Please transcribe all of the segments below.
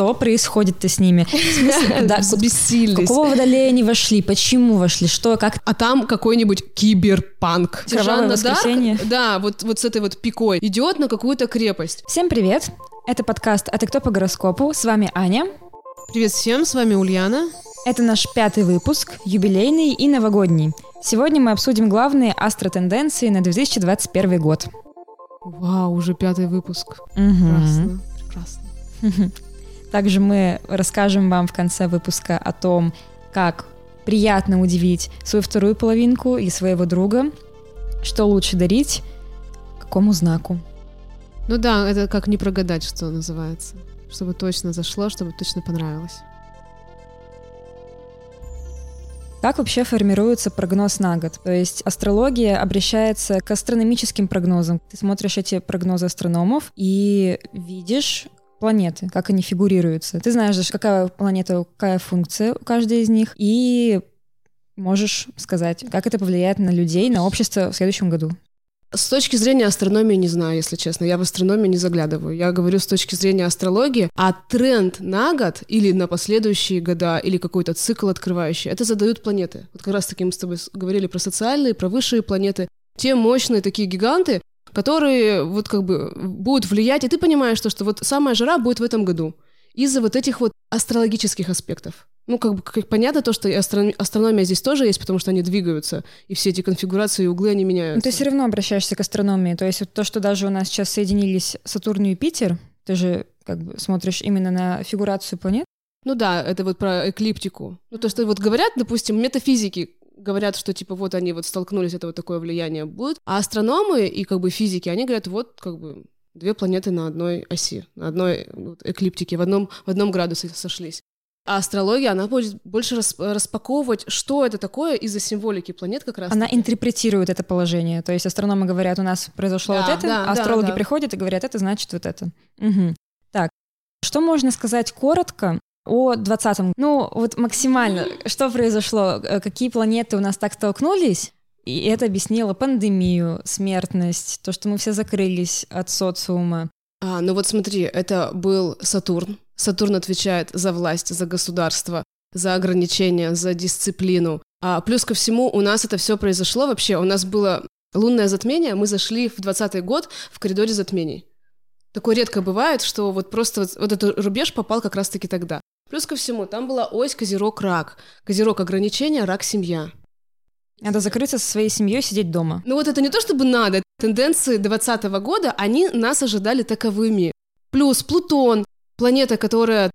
что происходит-то с ними? Да, Бессильность. Какого водолея они вошли? Почему вошли? Что, как? А там какой-нибудь киберпанк. Кровавое воскресенье. Да, вот, вот с этой вот пикой идет на какую-то крепость. Всем привет! Это подкаст «А ты кто по гороскопу?» С вами Аня. Привет всем, с вами Ульяна. Это наш пятый выпуск, юбилейный и новогодний. Сегодня мы обсудим главные астротенденции на 2021 год. Вау, уже пятый выпуск. Угу. Прекрасно, прекрасно. Также мы расскажем вам в конце выпуска о том, как приятно удивить свою вторую половинку и своего друга, что лучше дарить, какому знаку. Ну да, это как не прогадать, что называется. Чтобы точно зашло, чтобы точно понравилось. Как вообще формируется прогноз на год? То есть астрология обращается к астрономическим прогнозам. Ты смотришь эти прогнозы астрономов и видишь планеты, как они фигурируются. Ты знаешь, какая планета, какая функция у каждой из них, и можешь сказать, как это повлияет на людей, на общество в следующем году. С точки зрения астрономии не знаю, если честно. Я в астрономию не заглядываю. Я говорю с точки зрения астрологии. А тренд на год или на последующие года, или какой-то цикл открывающий, это задают планеты. Вот как раз таки мы с тобой говорили про социальные, про высшие планеты. Те мощные такие гиганты, которые вот как бы будут влиять, и ты понимаешь, что, что вот самая жара будет в этом году из-за вот этих вот астрологических аспектов. Ну, как бы как понятно то, что и астро- астрономия здесь тоже есть, потому что они двигаются, и все эти конфигурации и углы, они меняются. Ну, ты все равно обращаешься к астрономии. То есть вот то, что даже у нас сейчас соединились Сатурн и Юпитер, ты же как бы смотришь именно на фигурацию планет. Ну да, это вот про эклиптику. Ну то, что вот говорят, допустим, метафизики говорят, что типа вот они вот столкнулись, это вот такое влияние будет. А астрономы и как бы физики, они говорят, вот как бы две планеты на одной оси, на одной вот, эклиптике, в одном, в одном градусе сошлись. А астрология, она будет больше распаковывать, что это такое из-за символики планет как раз. Она интерпретирует это положение. То есть астрономы говорят, у нас произошло да, вот это, да, а астрологи да, да. приходят и говорят, это значит вот это. Угу. Так, что можно сказать коротко о 20-м? Ну, вот максимально, что произошло, э, какие планеты у нас так столкнулись, и это объяснило пандемию, смертность, то, что мы все закрылись от социума. А, ну вот смотри, это был Сатурн. Сатурн отвечает за власть, за государство, за ограничения, за дисциплину. А плюс ко всему у нас это все произошло вообще. У нас было лунное затмение, мы зашли в 20 год в коридоре затмений. Такое редко бывает, что вот просто вот, вот этот рубеж попал как раз-таки тогда. Плюс ко всему, там была ось Козерог-Рак. Козерог ограничения, Рак-семья. Надо закрыться со своей семьей, сидеть дома. Ну вот это не то чтобы надо. Тенденции 2020 года, они нас ожидали таковыми. Плюс Плутон, планета, которая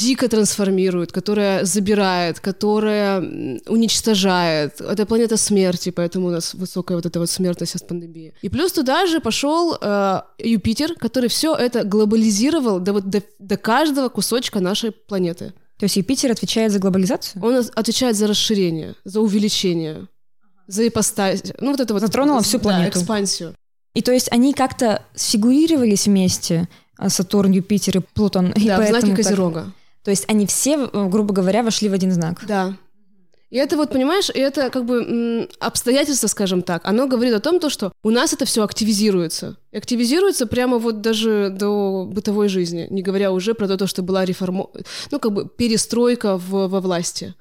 дико трансформирует, которая забирает, которая уничтожает. Это планета смерти, поэтому у нас высокая вот эта вот смертность от пандемии. И плюс туда же пошел э, Юпитер, который все это глобализировал до, вот, до, до каждого кусочка нашей планеты. То есть Юпитер отвечает за глобализацию? Он отвечает за расширение, за увеличение, за ипостась. Ну вот это вот... Затронула всю планету. Да, экспансию. И то есть они как-то сфигурировались вместе, а, Сатурн, Юпитер и Плутон. Да, и в знаке так- Козерога. То есть они все, грубо говоря, вошли в один знак. Да. И это вот, понимаешь, и это как бы обстоятельство, скажем так, оно говорит о том, то, что у нас это все активизируется. И активизируется прямо вот даже до бытовой жизни, не говоря уже про то, что была реформа... ну, как бы перестройка в, во власти.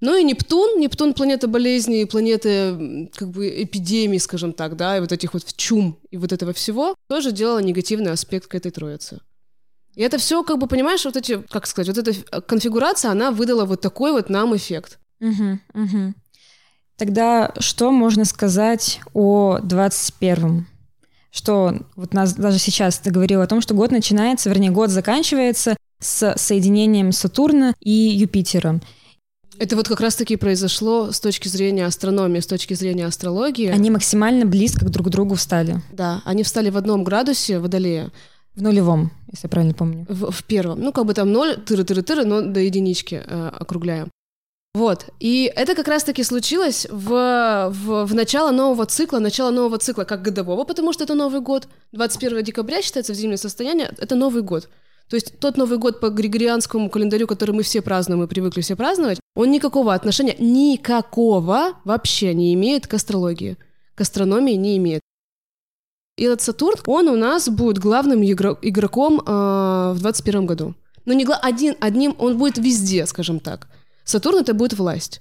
Ну и Нептун, Нептун планета болезней, планета как бы эпидемий, скажем так, да, и вот этих вот чум и вот этого всего, тоже делала негативный аспект к этой троице. И это все, как бы, понимаешь, вот эти, как сказать, вот эта конфигурация, она выдала вот такой вот нам эффект. Мгм, мгм. Тогда что можно сказать о 21-м? Что вот нас даже сейчас ты говорил о том, что год начинается, вернее, год заканчивается с соединением Сатурна и Юпитера. Это вот как раз-таки произошло с точки зрения астрономии, с точки зрения астрологии. Они максимально близко друг к другу встали. Да, они встали в одном градусе Водолея, В нулевом, если я правильно помню. в, в первом. Ну, как бы там ноль, тыры-тыры-тыры, но до единички э, округляем. Вот. И это как раз-таки случилось в, в, в начало нового цикла, начало нового цикла как годового, потому что это Новый год. 21 декабря считается в зимнее состояние, это Новый год. То есть тот Новый год по григорианскому календарю, который мы все празднуем и привыкли все праздновать, он никакого отношения, никакого вообще не имеет к астрологии. К астрономии не имеет. И этот Сатурн, он у нас будет главным игро- игроком э, в 21 году. Но не гла- один, одним он будет везде, скажем так. Сатурн это будет власть.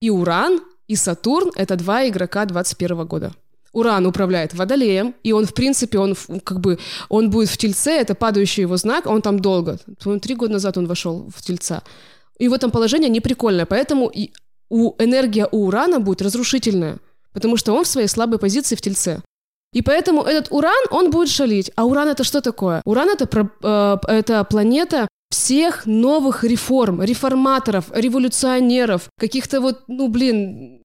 И Уран, и Сатурн это два игрока 21 года. Уран управляет Водолеем, и он, в принципе, он как бы, он будет в Тельце, это падающий его знак, он там долго. Три года назад он вошел в Тельца. Его там положение не прикольное, поэтому и у, энергия у Урана будет разрушительная, потому что он в своей слабой позиции в Тельце. И поэтому этот Уран, он будет шалить. А Уран это что такое? Уран это, про- э, это планета всех новых реформ, реформаторов, революционеров, каких-то вот, ну, блин,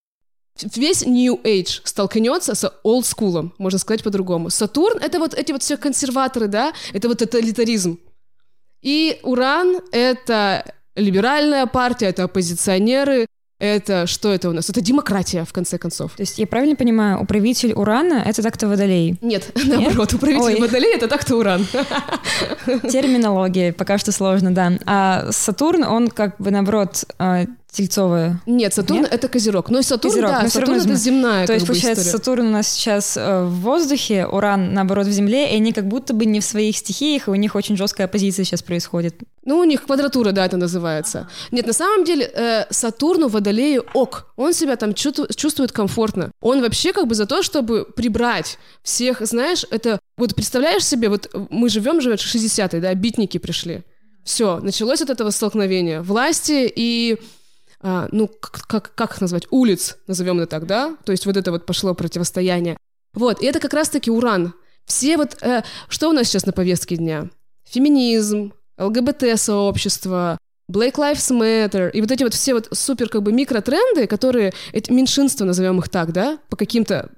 весь New Age столкнется с school, можно сказать по-другому. Сатурн — это вот эти вот все консерваторы, да, это вот тоталитаризм. И Уран — это либеральная партия, это оппозиционеры, это что это у нас? Это демократия, в конце концов. То есть я правильно понимаю, управитель Урана — это так-то Водолей? Нет, наоборот, управитель Ой. Водолея — это так-то Уран. Терминология пока что сложно, да. А Сатурн, он как бы, наоборот, э, тельцовая. Нет, Сатурн Нет? это Козерог. Но Сатурн, Козерог, да, но всё Сатурн это земная То есть, бы, получается, история. Сатурн у нас сейчас э, в воздухе, Уран, наоборот, в Земле, и они как будто бы не в своих стихиях, и у них очень жесткая оппозиция сейчас происходит. Ну, у них квадратура, да, это называется. Нет, на самом деле э, Сатурну, Водолею ок. Он себя там чувству- чувствует комфортно. Он вообще как бы за то, чтобы прибрать всех, знаешь, это... Вот представляешь себе, вот мы живем же в 60-е, да, битники пришли. Все, началось от этого столкновения власти и ну, как, как, как их назвать, улиц, назовем это так, да? То есть вот это вот пошло противостояние. Вот, и это как раз-таки уран. Все вот... э, что у нас сейчас на повестке дня? Феминизм, ЛГБТ-сообщество, Black Lives Matter, и вот эти вот все вот супер как бы микротренды, которые, эти меньшинства, назовем их так, да, по каким-то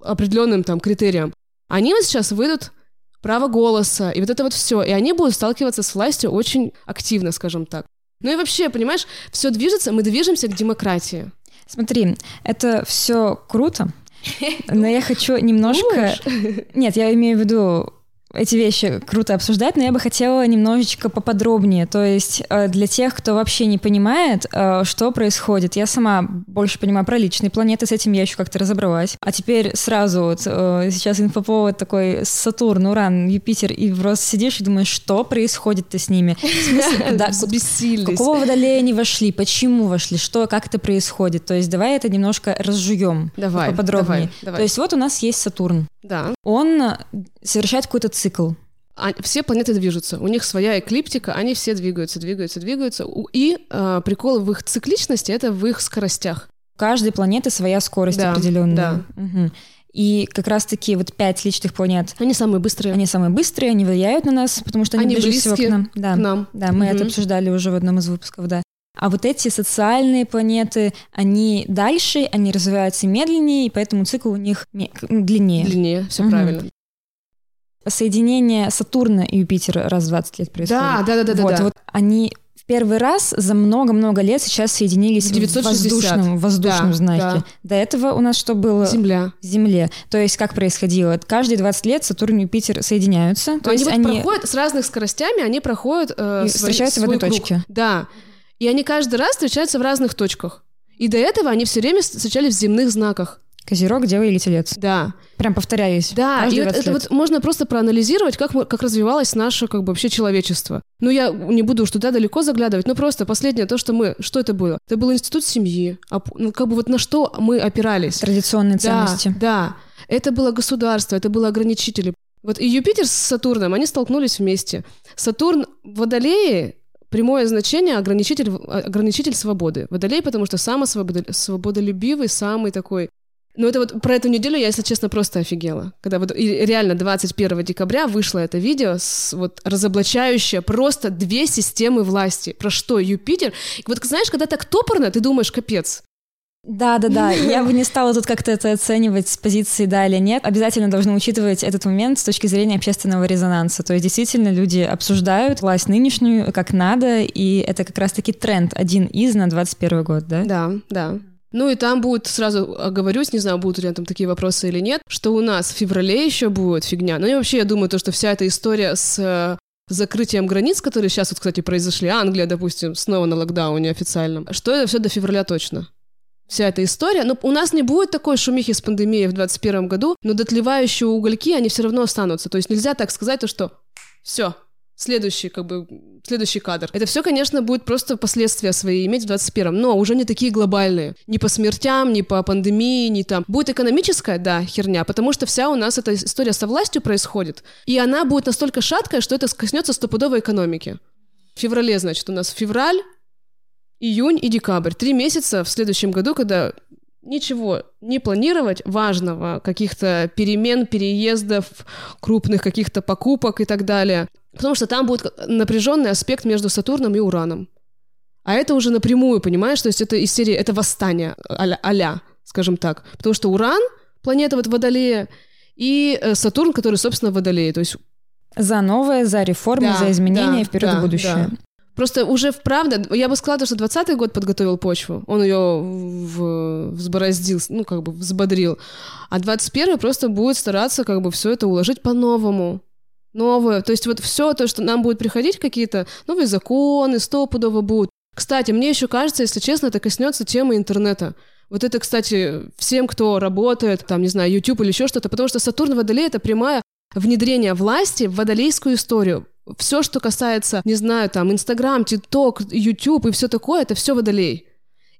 определенным там критериям, они вот сейчас выйдут право голоса, и вот это вот все, и они будут сталкиваться с властью очень активно, скажем так. Ну и вообще, понимаешь, все движется, мы движемся к демократии. Смотри, это все круто, но я хочу немножко... Нет, я имею в виду эти вещи круто обсуждать, но я бы хотела немножечко поподробнее. То есть э, для тех, кто вообще не понимает, э, что происходит. Я сама больше понимаю про личные планеты, с этим я еще как-то разобралась. А теперь сразу вот э, сейчас инфоповод такой Сатурн, Уран, Юпитер, и просто сидишь и думаешь, что происходит-то с ними? В смысле, куда-. Какого водолея они вошли? Почему вошли? Что, как это происходит? То есть давай это немножко разжуем Давай, поподробнее. давай, давай. То есть вот у нас есть Сатурн. Да. Он совершает какой-то цикл. Все планеты движутся. У них своя эклиптика, они все двигаются, двигаются, двигаются. И э, прикол в их цикличности это в их скоростях. У каждой планеты своя скорость Да, определенная. да. Мгм. И как раз-таки вот пять личных планет, Они самые быстрые они самые быстрые, они влияют на нас, потому что они, Они ближе всего к нам. Да, к нам. да мы это Мгм. обсуждали уже в одном из выпусков, да. А вот эти социальные планеты, они дальше, они развиваются медленнее, и поэтому цикл у них длиннее. Длиннее, все Мгм. правильно. Соединение Сатурна и Юпитера раз в 20 лет происходит. Да, да, да, да, вот, да. вот они в первый раз за много-много лет сейчас соединились в 960. воздушном, воздушном Да, знаке. да. До этого у нас что было? Земля. Земле. То есть как происходило? Каждые 20 лет Сатурн и Юпитер соединяются. То они есть вот они... проходят с разных скоростями, они проходят э, И свой- встречаются в свой одной круг. точке. Да. И они каждый раз встречаются в разных точках. И до этого они все время встречались в земных знаках. Козерог, Дева или Телец. Да. Прям повторяюсь. Да, и вот 20 это лет. вот можно просто проанализировать, как, мы- как развивалось наше как бы вообще человечество. Ну, я не буду уж туда далеко заглядывать, но просто последнее то, что мы... Что это было? Это был институт семьи. оп- Ну, как бы вот на что мы опирались. Традиционные Да, ценности. да. Это было государство, это было ограничители. Вот и Юпитер с Сатурном, они столкнулись вместе. Сатурн в Водолее прямое значение ограничитель, ограничитель свободы. Водолей, потому что самый свободо- свободолюбивый, самый такой... Ну, это вот про эту неделю я, если честно, просто офигела. Когда вот и реально 21 декабря вышло это видео, с, вот разоблачающее просто две системы власти. Про что Юпитер? И вот знаешь, когда так топорно, ты думаешь, капец. Да, да, да. Я бы не стала тут как-то это оценивать с позиции да или нет. Обязательно должны учитывать этот момент с точки зрения общественного резонанса. То есть действительно люди обсуждают власть нынешнюю как надо, и это как раз-таки тренд один из на 21 год, да? Да, да. Ну и там будет, сразу оговорюсь, не знаю, будут ли там такие вопросы или нет, что у нас в феврале еще будет фигня. Ну и вообще, я думаю, то, что вся эта история с э, закрытием границ, которые сейчас, вот, кстати, произошли, Англия, допустим, снова на локдауне официальном, что это все до февраля точно. Вся эта история. Но у нас не будет такой шумихи с пандемией в 2021 году, но дотлевающие угольки, они все равно останутся. То есть нельзя так сказать, то, что все, следующий, как бы, следующий кадр. Это все, конечно, будет просто последствия свои иметь в 21-м, но уже не такие глобальные. Ни по смертям, ни по пандемии, ни там. Будет экономическая, да, херня, потому что вся у нас эта история со властью происходит, и она будет настолько шаткая, что это коснется стопудовой экономики. В феврале, значит, у нас февраль, июнь и декабрь. Три месяца в следующем году, когда ничего не планировать важного, каких-то перемен, переездов, крупных каких-то покупок и так далее. Потому что там будет напряженный аспект между Сатурном и Ураном. А это уже напрямую, понимаешь? То есть это из серии, это восстание а-ля, скажем так. Потому что Уран, планета вот Водолея, и э, Сатурн, который, собственно, Водолея. То есть за новое, за реформы, да, за изменения да, вперед да, в будущее. Да. Просто уже вправду, я бы сказала, что 20 год подготовил почву, он ее в, взбороздил, ну, как бы взбодрил, а 21 просто будет стараться как бы все это уложить по-новому, новое. То есть вот все то, что нам будет приходить, какие-то новые законы, стопудово будут. Кстати, мне еще кажется, если честно, это коснется темы интернета. Вот это, кстати, всем, кто работает, там, не знаю, YouTube или еще что-то, потому что Сатурн Водолей — это прямая внедрение власти в водолейскую историю. Все, что касается, не знаю, там, Инстаграм, ТикТок, Ютуб и все такое, это все водолей.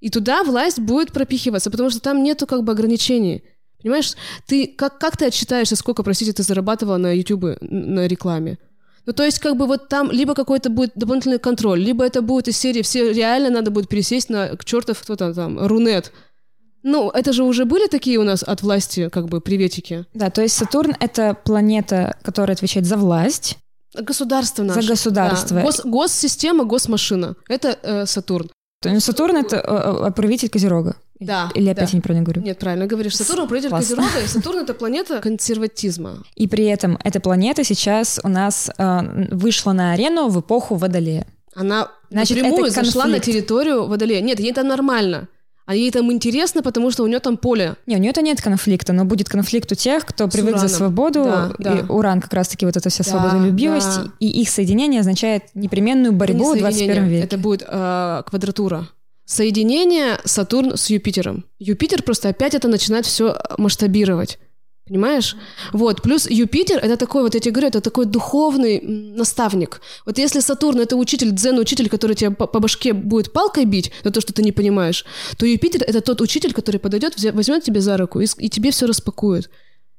И туда власть будет пропихиваться, потому что там нету как бы ограничений. Понимаешь, ты как, как ты отчитаешься, сколько, простите, ты зарабатывала на YouTube на рекламе? Ну, то есть, как бы вот там либо какой-то будет дополнительный контроль, либо это будет из серии все реально надо будет пересесть на чертов кто там, там, Рунет. Ну, это же уже были такие у нас от власти, как бы, приветики. Да, то есть Сатурн — это планета, которая отвечает за власть. Государство наше. За государство. Да. Гос, госсистема, госмашина. Это э, Сатурн. То есть Сатурн — это э, э правитель Козерога. Да. Или опять да. я неправильно говорю? Нет, правильно говоришь. Сатурн правитель Козерога, и Сатурн это планета консерватизма. И при этом эта планета сейчас у нас э, вышла на арену в эпоху Водолея. Она Значит, напрямую зашла на территорию Водолея. Нет, ей это нормально а ей там интересно, потому что у нее там поле. Не, у нее-то нет конфликта, но будет конфликт у тех, кто С привык ураном. за свободу, да, да. и уран как раз-таки вот эта вся да, свободолюбивость, да. и их соединение означает непременную борьбу в 21 веке. Это будет э, квадратура. Соединение Сатурн с Юпитером. Юпитер просто опять это начинает все масштабировать. Понимаешь? Вот. Плюс Юпитер — это такой, вот я тебе говорю, это такой духовный наставник. Вот если Сатурн — это учитель, дзен-учитель, который тебя по, по башке будет палкой бить за то, что ты не понимаешь, то Юпитер — это тот учитель, который подойдет, возьмет тебя за руку и, и тебе все распакует.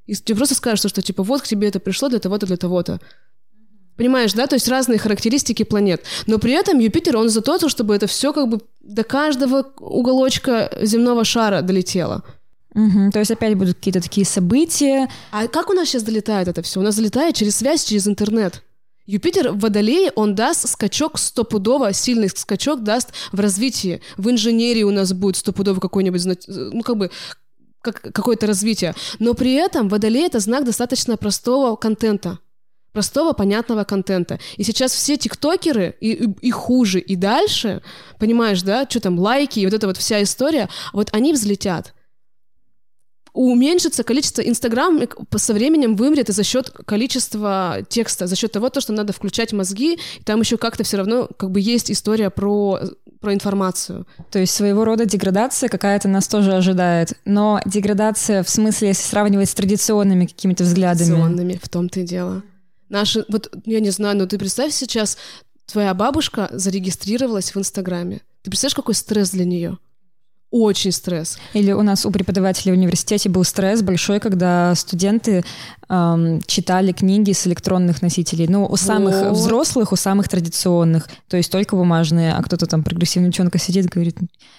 И тебе просто скажет, что типа вот к тебе это пришло для того-то, для того-то. Понимаешь, да? То есть разные характеристики планет. Но при этом Юпитер, он за то, чтобы это все как бы до каждого уголочка земного шара долетело. Угу, то есть опять будут какие-то такие события. А как у нас сейчас долетает это все? У нас залетает через связь, через интернет. Юпитер в Водолее, он даст скачок стопудово, сильный скачок даст в развитии. В инженерии у нас будет стопудово какой-нибудь, ну, как бы, как, какое-то развитие. Но при этом Водолей — это знак достаточно простого контента простого, понятного контента. И сейчас все тиктокеры, и, и, и хуже, и дальше, понимаешь, да, что там, лайки, и вот эта вот вся история, вот они взлетят уменьшится количество Инстаграм со временем вымрет и за счет количества текста, за счет того, то, что надо включать мозги, и там еще как-то все равно как бы есть история про про информацию. То есть своего рода деградация какая-то нас тоже ожидает. Но деградация в смысле, если сравнивать с традиционными какими-то взглядами. Традиционными, в том-то и дело. Наши, вот я не знаю, но ты представь сейчас, твоя бабушка зарегистрировалась в Инстаграме. Ты представляешь, какой стресс для нее? Очень стресс. Или у нас у преподавателей в университете был стресс большой, когда студенты эм, читали книги с электронных носителей. Ну, у самых вот. взрослых, у самых традиционных, то есть только бумажные, а кто-то там прогрессивный ученка сидит и говорит,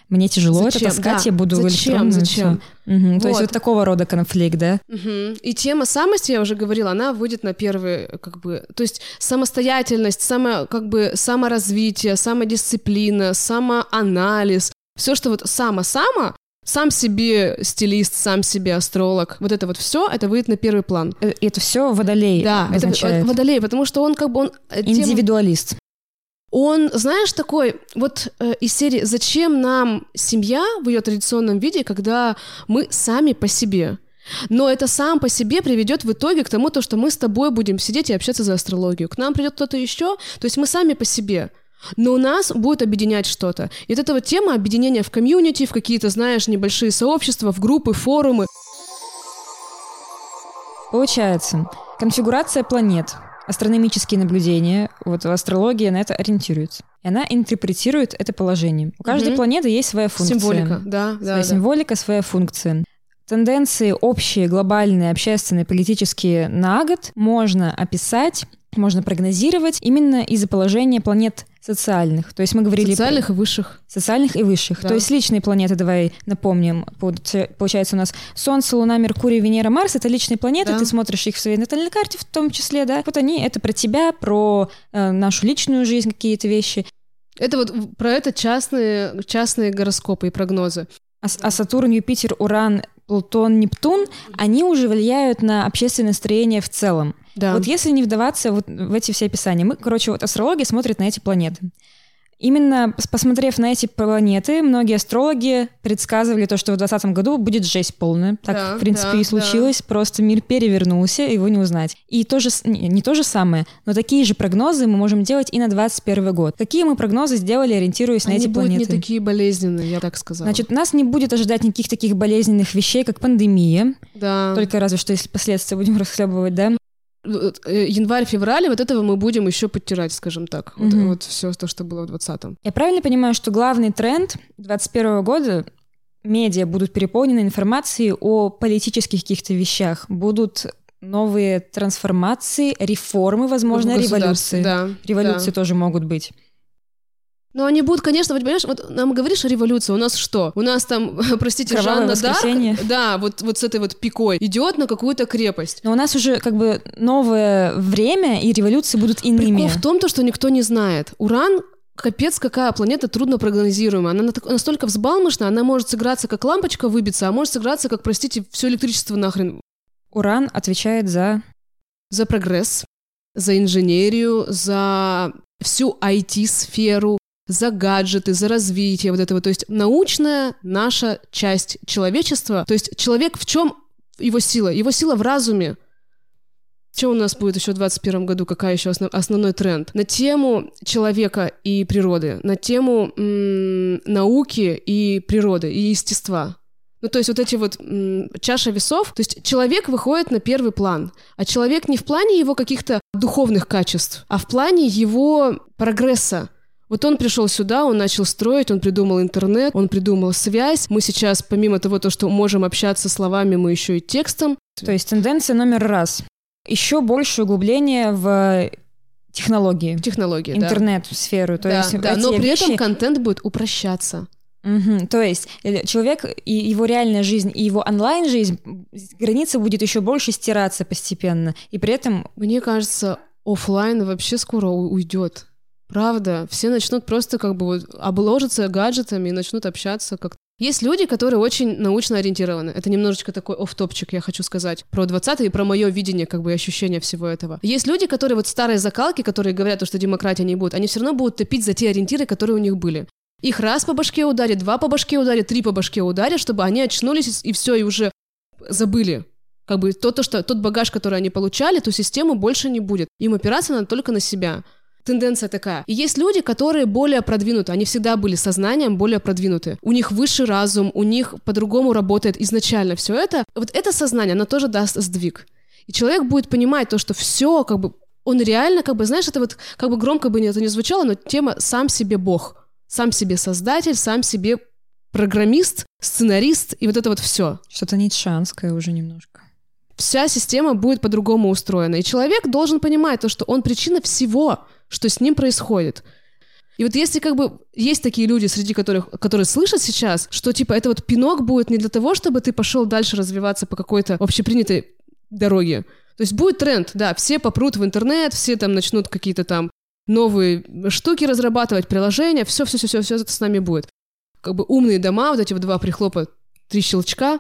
мне тяжело Зачем? это таскать, да. я буду Зачем? Зачем? Угу. Вот. То есть вот такого рода конфликт, да? Угу. И тема самости, я уже говорила, она выйдет на первый, как бы, то есть самостоятельность, само, как бы саморазвитие, самодисциплина, самоанализ, все, что вот само-само, сам себе стилист, сам себе астролог, вот это вот все, это выйдет на первый план. Э, это все водолей. Да, означает. это водолей, потому что он как бы он э, индивидуалист. Тем... Он, знаешь, такой вот э, из серии «Зачем нам семья в ее традиционном виде, когда мы сами по себе?» Но это сам по себе приведет в итоге к тому, то, что мы с тобой будем сидеть и общаться за астрологию. К нам придет кто-то еще, то есть мы сами по себе. Но у нас будет объединять что-то. И вот эта вот тема объединения в комьюнити, в какие-то, знаешь, небольшие сообщества, в группы, форумы. Получается, конфигурация планет астрономические наблюдения, вот астрология на это ориентируется. И она интерпретирует это положение. У каждой Мгм. планеты есть своя функция. Символика, да, да. Своя да. символика, своя функция. Тенденции общие, глобальные, общественные, политические на год можно описать, можно прогнозировать именно из-за положения планет социальных. То есть мы говорили... про- Социальных и высших. Социальных и высших. Да. То есть личные планеты, давай напомним, Получ- получается у нас Солнце, Луна, Меркурий, Венера, Марс — это личные планеты, Да. ты смотришь их в своей натальной карте в том числе, да. Вот они — это про тебя, про э, нашу личную жизнь, какие-то вещи. Это вот про это частные, частные гороскопы и прогнозы. А, а Сатурн, Юпитер, Уран, Плутон, Нептун, они уже влияют на общественное настроение в целом. Да. Вот если не вдаваться вот в эти все описания, мы, короче, вот астрология смотрит на эти планеты. Именно пос- посмотрев на эти планеты, многие астрологи предсказывали то, что в 2020 году будет жесть полная. Так, Да, в принципе, да, и случилось. Просто мир перевернулся, его не узнать. И тоже, не, не то же самое, но такие же прогнозы мы можем делать и на 2021 год. Какие мы прогнозы сделали, ориентируясь на Они эти будут планеты? не такие болезненные, я так сказала. Значит, нас не будет ожидать никаких таких болезненных вещей, как пандемия. да. Только разве что если последствия будем расхлебывать, да? Э, Январь-февраль, вот этого мы будем еще подтирать, скажем так. Вот, Мгм. вот все то, что было в 20-м. Я правильно понимаю, что главный тренд 2021 года медиа будут переполнены информацией о политических каких-то вещах, будут новые трансформации, реформы, возможно, революции. Да, Революции да. тоже могут быть. Но они будут, конечно, вот понимаешь, вот нам говоришь о революции, у нас что? У нас там, простите, Кровавое Жанна Дарк, да, вот, вот с этой вот пикой, идет на какую-то крепость. Но у нас уже как бы новое время, и революции будут иными. Прикол в том, то, что никто не знает. Уран Капец, какая планета трудно прогнозируемая. Она на- настолько взбалмошна, она может сыграться как лампочка выбиться, а может сыграться как, простите, все электричество нахрен Уран отвечает за... за прогресс, за инженерию, за всю IT-сферу, за гаджеты, за развитие вот этого. То есть научная наша часть человечества. То есть человек в чем его сила? Его сила в разуме. Что у нас будет еще в 2021 году? Какая еще основ- основной тренд? На тему человека и природы, на тему м, науки и природы, и естества. Ну, то есть вот эти вот м, чаша весов, то есть человек выходит на первый план, а человек не в плане его каких-то духовных качеств, а в плане его прогресса. Вот он пришел сюда, он начал строить, он придумал интернет, он придумал связь. Мы сейчас, помимо того, то, что можем общаться словами, мы еще и текстом. То есть тенденция номер раз. Еще больше углубление в технологии, Технологии, да. интернет-сферу. То да, есть да, но при вещи- этом контент будет упрощаться. Мгм. То есть э, человек и его реальная жизнь, и его онлайн-жизнь, м, граница будет еще больше стираться постепенно. И при этом Мне кажется, оффлайн вообще скоро уйдет. Правда, все начнут просто как бы вот обложиться гаджетами и начнут общаться как есть люди, которые очень научно ориентированы. Это немножечко такой оф-топчик, я хочу сказать, про 20 и про мое видение, как бы, ощущение всего этого. Есть люди, которые вот старые закалки, которые говорят, то, что демократия не будет, они все равно будут топить за те ориентиры, которые у них были. Их раз по башке ударит, два по башке ударит, три по башке ударит, чтобы они очнулись и все, и уже забыли. Как бы то, то, что тот багаж, который они получали, ту систему больше не будет. Им опираться надо только на себя. Тенденция такая. И есть люди, которые более продвинуты. Они всегда были сознанием более продвинуты. У них высший разум, у них по-другому работает изначально все это. Вот это сознание, оно тоже даст сдвиг. И человек будет понимать то, что все, как бы, он реально, как бы, знаешь, это вот, как бы громко бы это не звучало, но тема «сам себе Бог». Сам себе создатель, сам себе программист, сценарист и вот это вот все. что-то ницшанское уже немножко. Вся система будет по-другому устроена. И человек должен понимать то, что он причина всего, что с ним происходит. И вот если как бы есть такие люди, среди которых, которые слышат сейчас, что типа это вот пинок будет не для того, чтобы ты пошел дальше развиваться по какой-то общепринятой дороге. То есть будет тренд, да, все попрут в интернет, все там начнут какие-то там новые штуки разрабатывать, приложения, все, все, все, все, это с нами будет. Как бы умные дома, вот эти вот два прихлопа, три щелчка,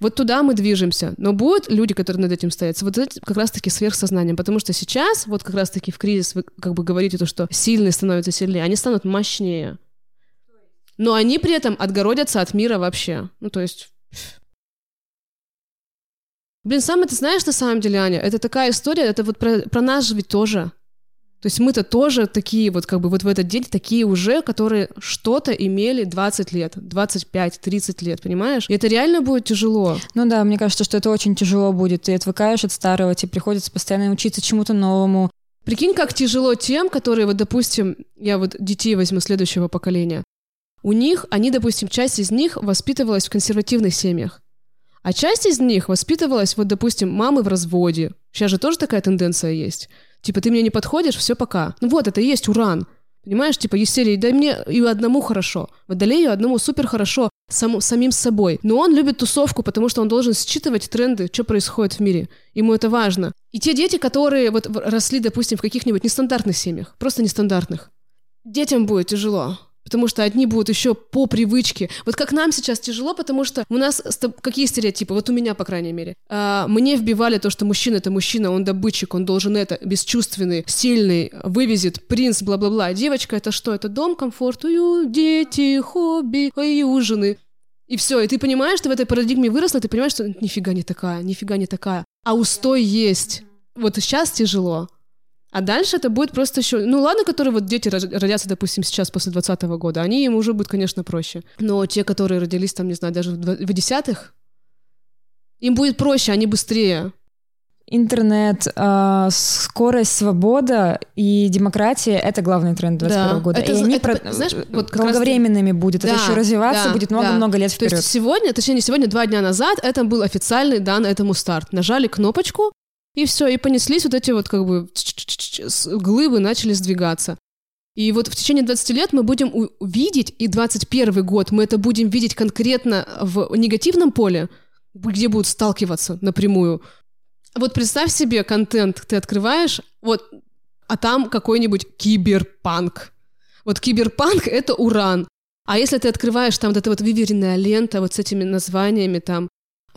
вот туда мы движемся. Но будут люди, которые над этим стоят, вот это как раз-таки сверхсознанием. Потому что сейчас, вот как раз-таки в кризис, вы как бы говорите то, что сильные становятся сильнее, они станут мощнее. Но они при этом отгородятся от мира вообще. Ну, то есть... Блин, сам это знаешь на самом деле, Аня? Это такая история, это вот про, про нас же ведь тоже. То есть мы-то тоже такие вот, как бы вот в этот день такие уже, которые что-то имели 20 лет, 25, 30 лет, понимаешь? И это реально будет тяжело. Ну да, мне кажется, что это очень тяжело будет. Ты отвыкаешь от старого, тебе приходится постоянно учиться чему-то новому. Прикинь, как тяжело тем, которые, вот, допустим, я вот детей возьму следующего поколения. У них, они, допустим, часть из них воспитывалась в консервативных семьях. А часть из них воспитывалась, вот, допустим, мамы в разводе. Сейчас же тоже такая тенденция есть. Типа, ты мне не подходишь, все пока. Ну вот, это и есть уран. Понимаешь, типа, из серии, да мне и одному хорошо. Водолею одному супер хорошо, сам, самим собой. Но он любит тусовку, потому что он должен считывать тренды, что происходит в мире. Ему это важно. И те дети, которые вот росли, допустим, в каких-нибудь нестандартных семьях, просто нестандартных, детям будет тяжело потому что одни будут еще по привычке. Вот как нам сейчас тяжело, потому что у нас какие стереотипы, вот у меня, по крайней мере. А, мне вбивали то, что мужчина — это мужчина, он добытчик, он должен это, бесчувственный, сильный, вывезет, принц, бла-бла-бла. Девочка — это что? Это дом, комфорт, уют, дети, хобби, и ужины. И все, и ты понимаешь, ты в этой парадигме выросла, ты понимаешь, что нифига не такая, нифига не такая. А устой есть. Вот сейчас тяжело. А дальше это будет просто еще... Ну, ладно, которые вот дети родятся, допустим, сейчас после 20 года, они им уже будет, конечно, проще. Но те, которые родились там, не знаю, даже в десятых, им будет проще, они быстрее. Интернет, э, скорость, свобода и демократия — это главный тренд 21 да, года. Это, и они это, про... знаешь, вот долговременными раз... будет. Да, это еще развиваться да, будет много-много да. лет вперед. То есть сегодня, точнее, не сегодня, два дня назад, это был официальный дан этому старт. Нажали кнопочку, и все, и понеслись вот эти вот как бы глыбы начали сдвигаться. И вот в течение 20 лет мы будем видеть, и 21 год мы это будем видеть конкретно в негативном поле, где будут сталкиваться напрямую. Вот представь себе контент, ты открываешь, вот, а там какой-нибудь киберпанк. Вот киберпанк — это уран. А если ты открываешь там вот эта вот выверенная лента вот с этими названиями там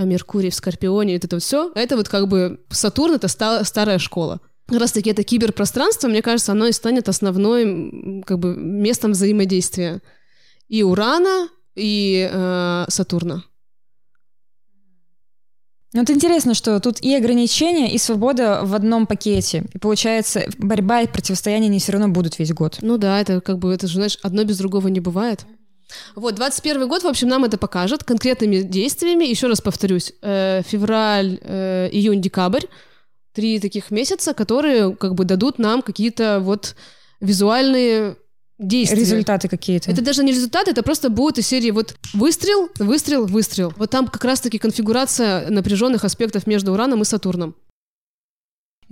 Меркурий в Скорпионе, это вот все, это вот как бы Сатурн — это ста- старая школа. Как раз таки это киберпространство, мне кажется, оно и станет основной как бы местом взаимодействия и Урана, и э, Сатурна. Ну, вот интересно, что тут и ограничения, и свобода в одном пакете. И получается, борьба и противостояние не все равно будут весь год. Ну да, это как бы, это же, знаешь, одно без другого не бывает. Вот, 21 год, в общем, нам это покажет конкретными действиями. Еще раз повторюсь, э, февраль, э, июнь, декабрь. Три таких месяца, которые как бы дадут нам какие-то вот визуальные действия. Результаты какие-то. Это даже не результаты, это просто будет из серии вот выстрел, выстрел, выстрел. Вот там как раз-таки конфигурация напряженных аспектов между Ураном и Сатурном.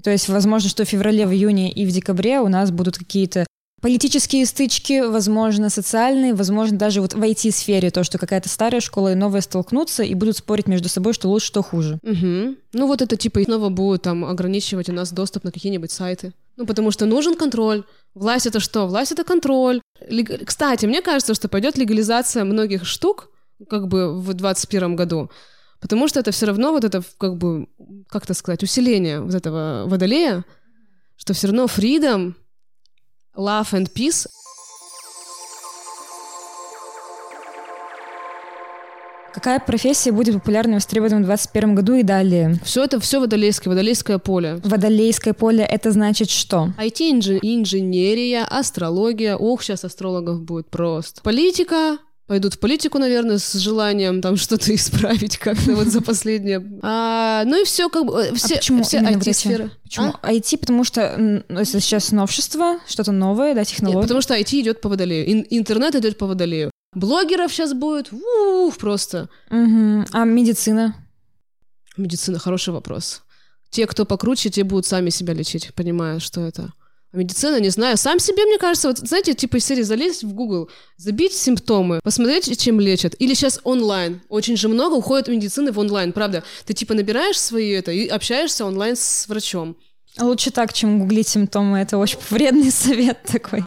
То есть, возможно, что в феврале, в июне и в декабре у нас будут какие-то Политические стычки, возможно, социальные, возможно, даже вот в IT-сфере, то, что какая-то старая школа и новая столкнутся и будут спорить между собой, что лучше, что хуже. Угу. Ну вот это типа снова будет там ограничивать у нас доступ на какие-нибудь сайты. Ну потому что нужен контроль. Власть это что? Власть это контроль. Лег... Кстати, мне кажется, что пойдет легализация многих штук, как бы в 2021 году. Потому что это все равно вот это, как бы, как то сказать, усиление вот этого водолея, что все равно freedom Love and Peace. Какая профессия будет популярной и востребованной в 2021 году и далее? Все это все водолейское, водолейское поле. Водолейское поле — это значит что? IT-инженерия, астрология. Ох, сейчас астрологов будет просто. Политика, пойдут в политику, наверное, с желанием там что-то исправить как-то вот за последнее. А, ну и все как бы э, все, а почему все IT-сферы. Почему а? IT? Потому что ну, это сейчас новшество, что-то новое, да, технология. Нет, потому что IT идет по водолею, Ин- интернет идет по водолею. Блогеров сейчас будет ух, просто. Угу. А медицина? Медицина хороший вопрос. Те, кто покруче, те будут сами себя лечить, понимая, что это. А медицина, не знаю, сам себе, мне кажется, вот, знаете, типа из серии залезть в Google, забить симптомы, посмотреть, чем лечат. Или сейчас онлайн. Очень же много уходит медицины в онлайн, правда. Ты типа набираешь свои это и общаешься онлайн с врачом. Лучше так, чем гуглить симптомы. Это очень вредный совет такой.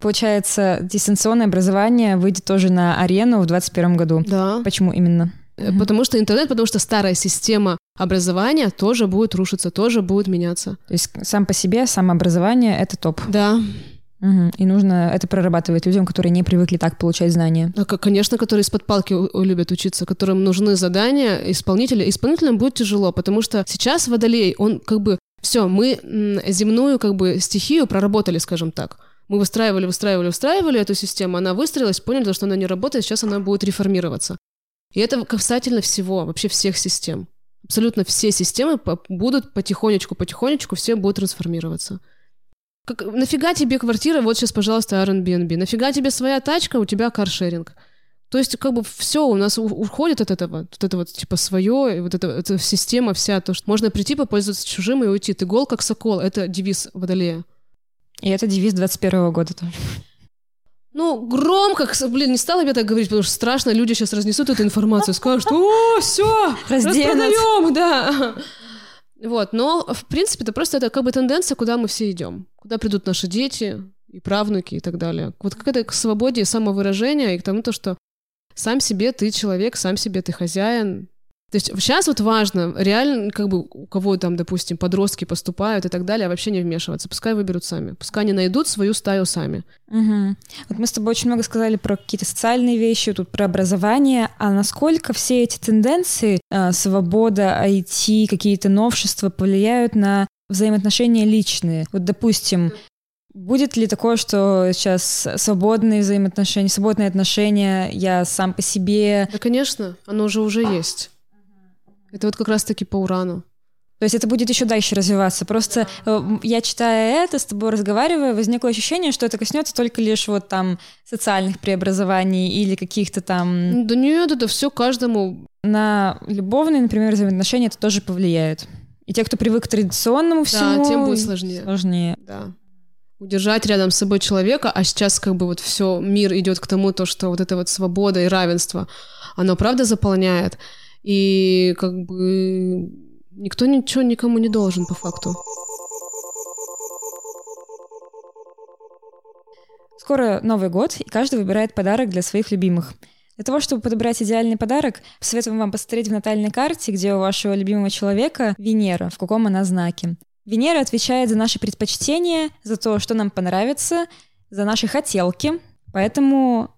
Получается, дистанционное образование выйдет тоже на арену в 2021 году. Да. Почему именно? Mm-hmm. Потому что интернет, потому что старая система образования тоже будет рушиться, тоже будет меняться. То есть сам по себе самообразование — это топ. Да. Угу. И нужно это прорабатывать людям, которые не привыкли так получать знания. А, конечно, которые из-под палки любят учиться, которым нужны задания исполнителя. Исполнителям будет тяжело, потому что сейчас водолей, он как бы все, мы земную как бы стихию проработали, скажем так. Мы выстраивали, выстраивали, выстраивали эту систему, она выстроилась, поняли, что она не работает, сейчас она будет реформироваться. И это касательно всего, вообще всех систем. Абсолютно все системы будут потихонечку, потихонечку все будут трансформироваться. Как, нафига тебе квартира, вот сейчас, пожалуйста, Airbnb. Нафига тебе своя тачка, у тебя каршеринг. То есть, как бы все у нас уходит от этого, вот это вот типа свое, вот эта, эта система вся, то, что можно прийти, попользоваться чужим и уйти. Ты гол, как сокол. Это девиз Водолея. И это девиз 21 года тоже. Ну, громко, блин, не стала я так говорить, потому что страшно, люди сейчас разнесут эту информацию, скажут, о, все, распродаем, да. Вот, но, в принципе, это просто это как бы тенденция, куда мы все идем, куда придут наши дети и правнуки и так далее. Вот как это к свободе самовыражения и к тому, то, что сам себе ты человек, сам себе ты хозяин. То есть сейчас вот важно, реально, как бы у кого там, допустим, подростки поступают и так далее, вообще не вмешиваться. Пускай выберут сами. Пускай они найдут свою стаю сами. Угу. Вот мы с тобой очень много сказали про какие-то социальные вещи, тут про образование. А насколько все эти тенденции, э, свобода, IT, какие-то новшества повлияют на взаимоотношения личные. Вот, допустим, Будет ли такое, что сейчас свободные взаимоотношения, свободные отношения, я сам по себе? Да, конечно, оно уже уже есть. Это вот как раз-таки по урану. То есть это будет еще дальше развиваться. Просто э, я читая это, с тобой разговаривая, возникло ощущение, что это коснется только лишь вот там социальных преобразований или каких-то там... Да нет, это все каждому. На любовные, например, взаимоотношения это тоже повлияет. И те, кто привык к традиционному всему... Да, тем будет сложнее. Сложнее. Да удержать рядом с собой человека, а сейчас как бы вот все мир идет к тому, то, что вот эта вот свобода и равенство, оно правда заполняет, и как бы никто ничего никому не должен по факту. Скоро Новый год, и каждый выбирает подарок для своих любимых. Для того, чтобы подобрать идеальный подарок, советуем вам посмотреть в натальной карте, где у вашего любимого человека Венера, в каком она знаке. Венера отвечает за наши предпочтения, за то, что нам понравится, за наши хотелки. Поэтому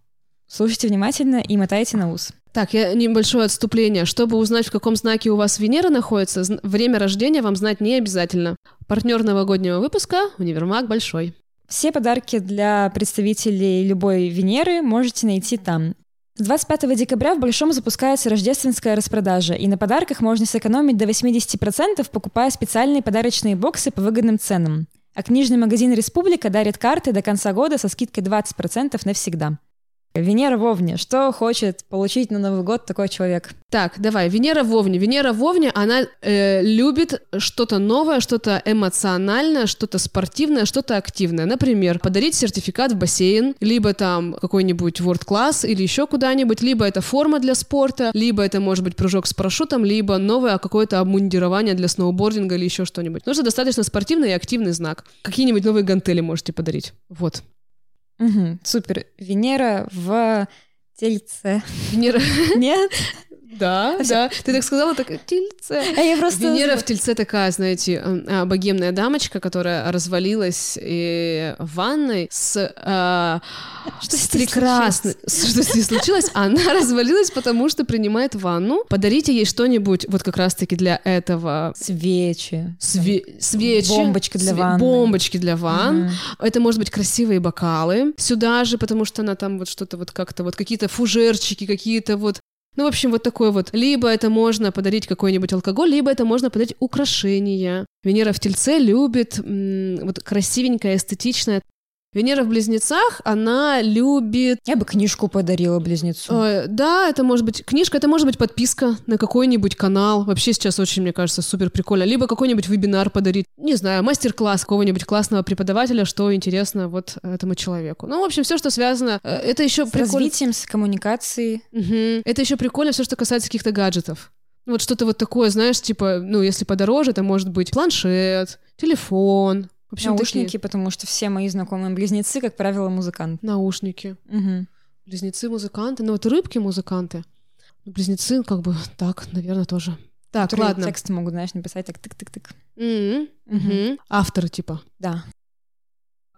слушайте внимательно и мотайте на ус. Так, я небольшое отступление. Чтобы узнать, в каком знаке у вас Венера находится, время рождения вам знать не обязательно. Партнер новогоднего выпуска — Универмаг Большой. Все подарки для представителей любой Венеры можете найти там. С 25 декабря в Большом запускается рождественская распродажа, и на подарках можно сэкономить до 80%, покупая специальные подарочные боксы по выгодным ценам. А книжный магазин «Республика» дарит карты до конца года со скидкой 20% навсегда. Венера в Овне. Что хочет получить на Новый год такой человек? Так, давай, Венера в Овне. Венера в Овне, она э, любит что-то новое, что-то эмоциональное, что-то спортивное, что-то активное. Например, подарить сертификат в бассейн, либо там какой-нибудь Class или еще куда-нибудь, либо это форма для спорта, либо это может быть прыжок с парашютом, либо новое какое-то обмундирование для сноубординга или еще что-нибудь. Нужно достаточно спортивный и активный знак. Какие-нибудь новые гантели можете подарить. Вот. Угу, супер. Венера в Тельце. Венера... Нет? Да, да. Ты так сказала, так тельце. А я просто... Венера в тельце такая, знаете, а, богемная дамочка, которая развалилась и в ванной с... А, что с прекрасно... Что с ней случилось? Она развалилась, потому что принимает ванну. Подарите ей что-нибудь вот как раз-таки для этого. Свечи. Све... Свечи. Бомбочки для ванны. Бомбочки для ванн. Угу. Это может быть красивые бокалы. Сюда же, потому что она там вот что-то вот как-то вот какие-то фужерчики, какие-то вот ну, в общем, вот такой вот. Либо это можно подарить какой-нибудь алкоголь, либо это можно подарить украшения. Венера в Тельце любит м- вот красивенькое, эстетичное. Венера в Близнецах, она любит... Я бы книжку подарила Близнецу. Э, да, это может быть книжка, это может быть подписка на какой-нибудь канал. Вообще сейчас очень, мне кажется, супер прикольно. Либо какой-нибудь вебинар подарить. Не знаю, мастер-класс какого-нибудь классного преподавателя, что интересно вот этому человеку. Ну, в общем, все, что связано... Э, это еще с прикольно... развитием, с коммуникацией. Угу. Это еще прикольно все, что касается каких-то гаджетов. Вот что-то вот такое, знаешь, типа, ну, если подороже, это может быть планшет, телефон, в общем, Наушники, такие... потому что все мои знакомые близнецы, как правило, музыканты. Наушники. Угу. Близнецы музыканты. Ну вот рыбки музыканты. Ну, близнецы, как бы, так, наверное, тоже. Так, Которые ладно. тексты могут, знаешь, написать так тык-тык-тык. Mm-hmm. Mm-hmm. Авторы, типа. Да.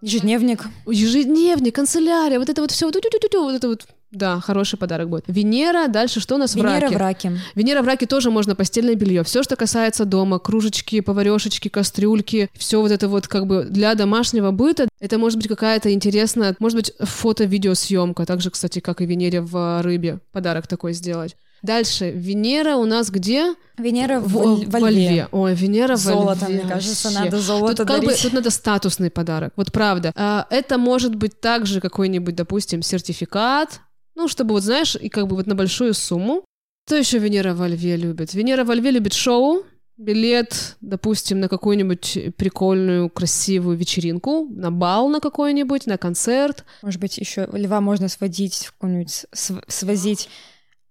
Ежедневник. Ежедневник, канцелярия, вот это вот все, вот это вот да, хороший подарок будет. Венера, дальше что у нас Венера в раке? в раке. Венера в раке тоже можно постельное белье. Все, что касается дома, кружечки, поварешечки, кастрюльки, все вот это вот как бы для домашнего быта. Это может быть какая-то интересная, может быть, фото-видеосъемка. Так же, кстати, как и Венере в рыбе. Подарок такой сделать. Дальше, Венера у нас где? Венера в, в, во льве. Ой, Венера золото, во льве. мне кажется, надо золото тут, как дарить. бы, тут надо статусный подарок, вот правда. А, это может быть также какой-нибудь, допустим, сертификат, ну, чтобы, вот знаешь, и как бы вот на большую сумму. Кто еще Венера во льве любит? Венера во льве любит шоу, билет, допустим, на какую-нибудь прикольную, красивую вечеринку, на бал на какой-нибудь, на концерт. Может быть, еще льва можно сводить в какой-нибудь, св- свозить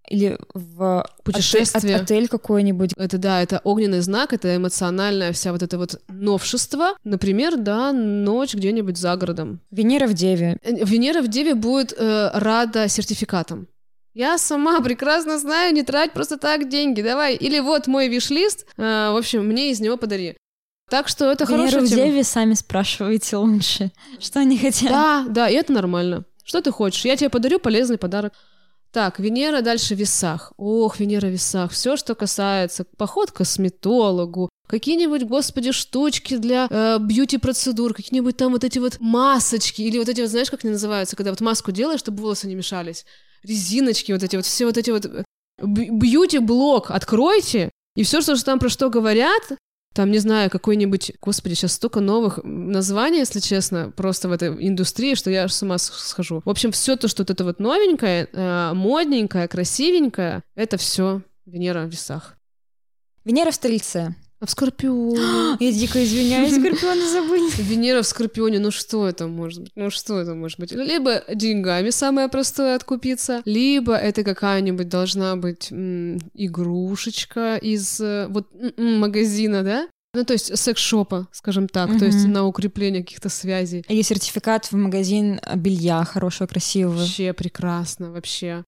или в Путешествие. Отель, отель какой-нибудь. Это да, это огненный знак, это эмоциональная вся вот это вот новшество. Например, да, ночь где-нибудь за городом. Венера в Деве. Э, Венера в Деве будет э, рада сертификатам. Я сама прекрасно знаю, не трать просто так деньги, давай. Или вот мой виш-лист, э, в общем, мне из него подари. Так что это Венеру хорошая в тема. Деве сами спрашиваете лучше, что они хотят. Да, да, и это нормально. Что ты хочешь? Я тебе подарю полезный подарок. Так, Венера дальше в весах. Ох, Венера в весах. Все, что касается поход к косметологу, какие-нибудь, господи, штучки для э, бьюти-процедур, какие-нибудь там вот эти вот масочки, или вот эти вот, знаешь, как они называются, когда вот маску делаешь, чтобы волосы не мешались, резиночки, вот эти вот, все вот эти вот э, бьюти-блок откройте, и все, что там про что говорят, там, не знаю, какой-нибудь... Господи, сейчас столько новых названий, если честно, просто в этой индустрии, что я аж с ума схожу. В общем, все то, что вот это вот новенькое, э, модненькое, красивенькое, это все Венера в весах. Венера в Стрельце. А в Скорпионе? Я дико извиняюсь, Скорпионы забыли. Венера в Скорпионе, ну что это может быть? Ну что это может быть? Либо деньгами самое простое откупиться, либо это какая-нибудь должна быть м, игрушечка из э, вот м-м, магазина, да? Ну, то есть секс-шопа, скажем так, то есть на укрепление каких-то связей. Или сертификат в магазин белья хорошего, красивого. Вообще прекрасно, вообще.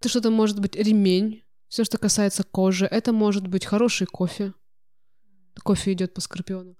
Это что-то может быть ремень, все, что касается кожи. Это может быть хороший кофе. Кофе идет по скорпиону.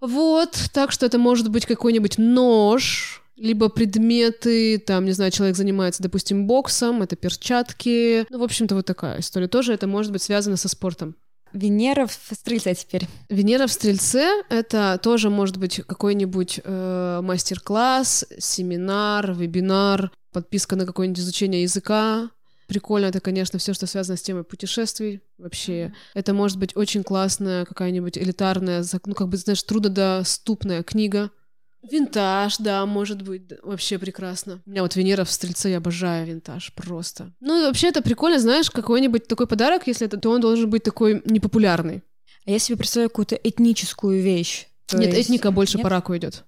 Вот, так что это может быть какой-нибудь нож, либо предметы, там, не знаю, человек занимается, допустим, боксом, это перчатки. Ну, в общем-то, вот такая история. Тоже это может быть связано со спортом. Венера в Стрельце теперь. Венера в Стрельце — это тоже может быть какой-нибудь э, мастер-класс, семинар, вебинар, подписка на какое-нибудь изучение языка. Прикольно это, конечно, все, что связано с темой путешествий вообще. Это может быть очень классная какая-нибудь элитарная, ну, как бы, знаешь, трудодоступная книга. Винтаж, да, может быть, да, вообще прекрасно. У меня вот Венера в Стрельце, я обожаю винтаж, просто. Ну, вообще это прикольно, знаешь, какой-нибудь такой подарок, если это, то он должен быть такой непопулярный. А я себе представляю какую-то этническую вещь. Нет, есть- этника больше Нет? по раку идет.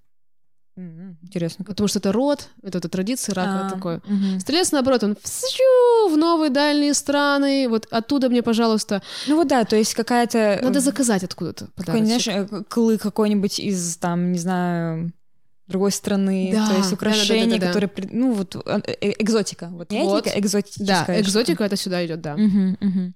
Интересно. Потому что это род, это, это традиция рака А, такое. мгм. Стрелец, наоборот, он в новые дальние страны. Вот оттуда мне, пожалуйста, Ну вот да, то есть какая-то... надо э, заказать откуда-то подарок. знаешь, э, клык какой-нибудь из, там, не знаю, другой страны, Да, то есть украшения, да-да-да-да-да. которые, при- ну вот э, э, экзотика, вот Вот. экзотическая Да, штука. экзотика это сюда идет, да. Мгм, мгм.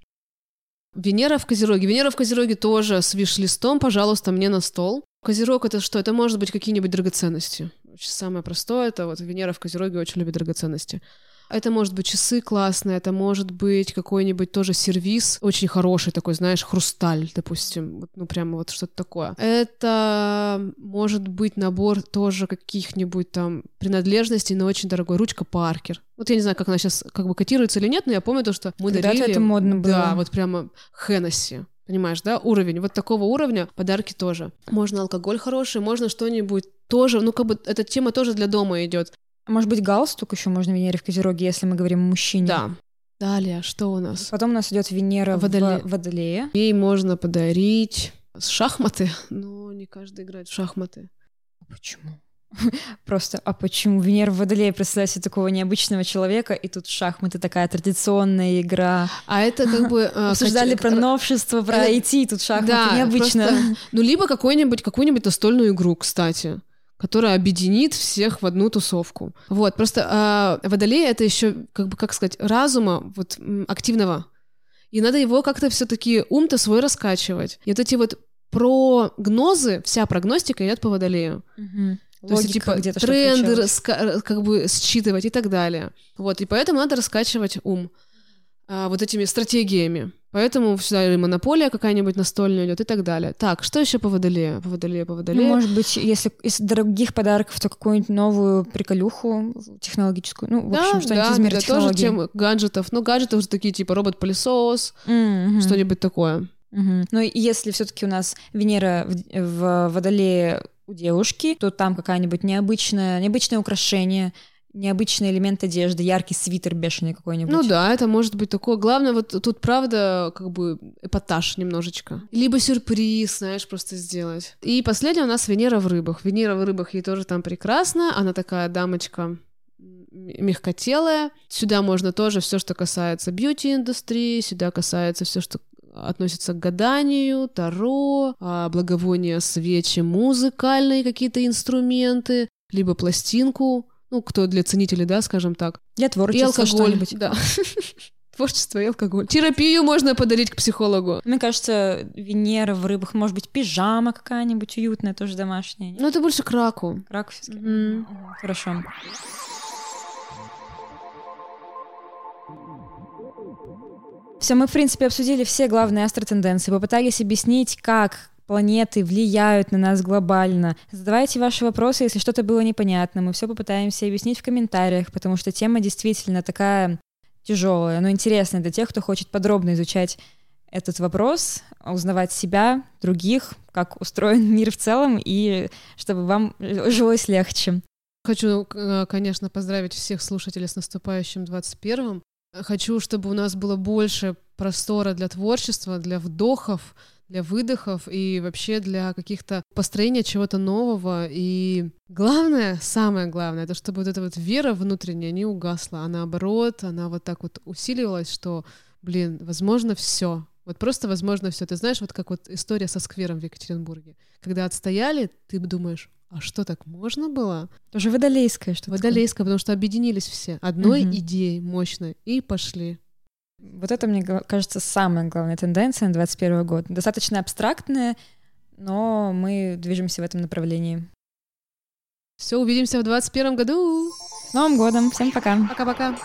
Венера в Козероге. Венера в Козероге тоже с виш-листом, пожалуйста, мне на стол. Козерог это что? Это может быть какие-нибудь драгоценности. Самое простое это вот Венера в Козероге очень любит драгоценности. Это может быть часы классные, это может быть какой-нибудь тоже сервис, очень хороший такой, знаешь, хрусталь, допустим, вот, ну прямо вот что-то такое. Это может быть набор тоже каких-нибудь там принадлежностей, но очень дорогой. Ручка Паркер. Вот я не знаю, как она сейчас как бы котируется или нет, но я помню то, что мы Когда-то дарили... это модно было. Да, вот прямо Хеннесси. Понимаешь, да, уровень. Вот такого уровня подарки тоже. Можно алкоголь хороший, можно что-нибудь тоже, ну как бы эта тема тоже для дома идет. Может быть, галстук еще можно Венере в Козероге, если мы говорим о мужчине. Да. Далее, что у нас? Потом у нас идет Венера Водоле- в Водолее. Ей можно подарить шахматы, но не каждый играет в шахматы. Почему? Просто, а почему Венера в Водолее представляет себе такого необычного человека, и тут шахматы такая традиционная игра. А это как бы... э, Обсуждали про новшество, про IT, тут шахматы необычно. Ну, либо какую-нибудь настольную игру, кстати которая объединит всех в одну тусовку. Вот, просто э, Водолей — это еще, как бы, как сказать, разума вот, активного. И надо его как-то все таки ум-то свой раскачивать. И вот эти вот прогнозы, вся прогностика идет по Водолею. То есть, типа, где-то, тренды раска- как бы считывать и так далее. Вот, и поэтому надо раскачивать ум а, вот этими стратегиями. Поэтому всегда и монополия какая-нибудь настольная идет и так далее. Так, что еще по водолею? По водолею, по водолею. Ну, может быть, если из дорогих подарков, то какую-нибудь новую приколюху технологическую. Ну, в да, общем, что-нибудь да, из мира да, технологий. тоже тема гаджетов. Ну, гаджетов уже такие, типа робот-пылесос, Мгм. что-нибудь такое. Мгм. Ну, и если все-таки у нас Венера в, в Водолее у девушки, то там какая-нибудь необычная, необычное украшение, необычный элемент одежды, яркий свитер бешеный какой-нибудь. Ну да, это может быть такое. Главное, вот тут, правда, как бы эпатаж немножечко. Либо сюрприз, знаешь, просто сделать. И последняя у нас Венера в рыбах. Венера в рыбах ей тоже там прекрасно. Она такая дамочка мягкотелая. Сюда можно тоже все, что касается бьюти-индустрии, сюда касается все, что относится к гаданию, таро, а, благовония, свечи, музыкальные какие-то инструменты, либо пластинку, ну, кто для ценителей, да, скажем так. Для И творчества алкоголь. что-нибудь. Да. Творчество и алкоголь. Терапию можно подарить к психологу. Мне кажется, Венера в рыбах, может быть, пижама какая-нибудь уютная, тоже домашняя. Ну, это больше к раку. Рак всё-таки. Мгм. Мгм. Хорошо. Все, мы, в принципе, обсудили все главные астротенденции, попытались объяснить, как планеты влияют на нас глобально. Задавайте ваши вопросы, если что-то было непонятно. Мы все попытаемся объяснить в комментариях, потому что тема действительно такая тяжелая, но интересная для тех, кто хочет подробно изучать этот вопрос, узнавать себя, других, как устроен мир в целом, и чтобы вам жилось легче. Хочу, э, конечно, поздравить всех слушателей с наступающим 21-м. Хочу, чтобы у нас было больше простора для творчества, для вдохов, для выдохов и вообще для каких-то построения чего-то нового. И главное, самое главное, это чтобы вот эта вот вера внутренняя не угасла, а наоборот, она вот так вот усиливалась, что, блин, возможно, все. Вот просто возможно все. Ты знаешь, вот как вот история со сквером в Екатеринбурге. Когда отстояли, ты думаешь, а что так можно было? Тоже водолейское что-то. Водолейское, потому что объединились все одной Мгм. идеей мощной и пошли. Вот это, мне кажется, самая главная тенденция на 21 год. Достаточно абстрактная, но мы движемся в этом направлении. Все, увидимся в 21 году. С Новым годом! Всем пока! Пока-пока.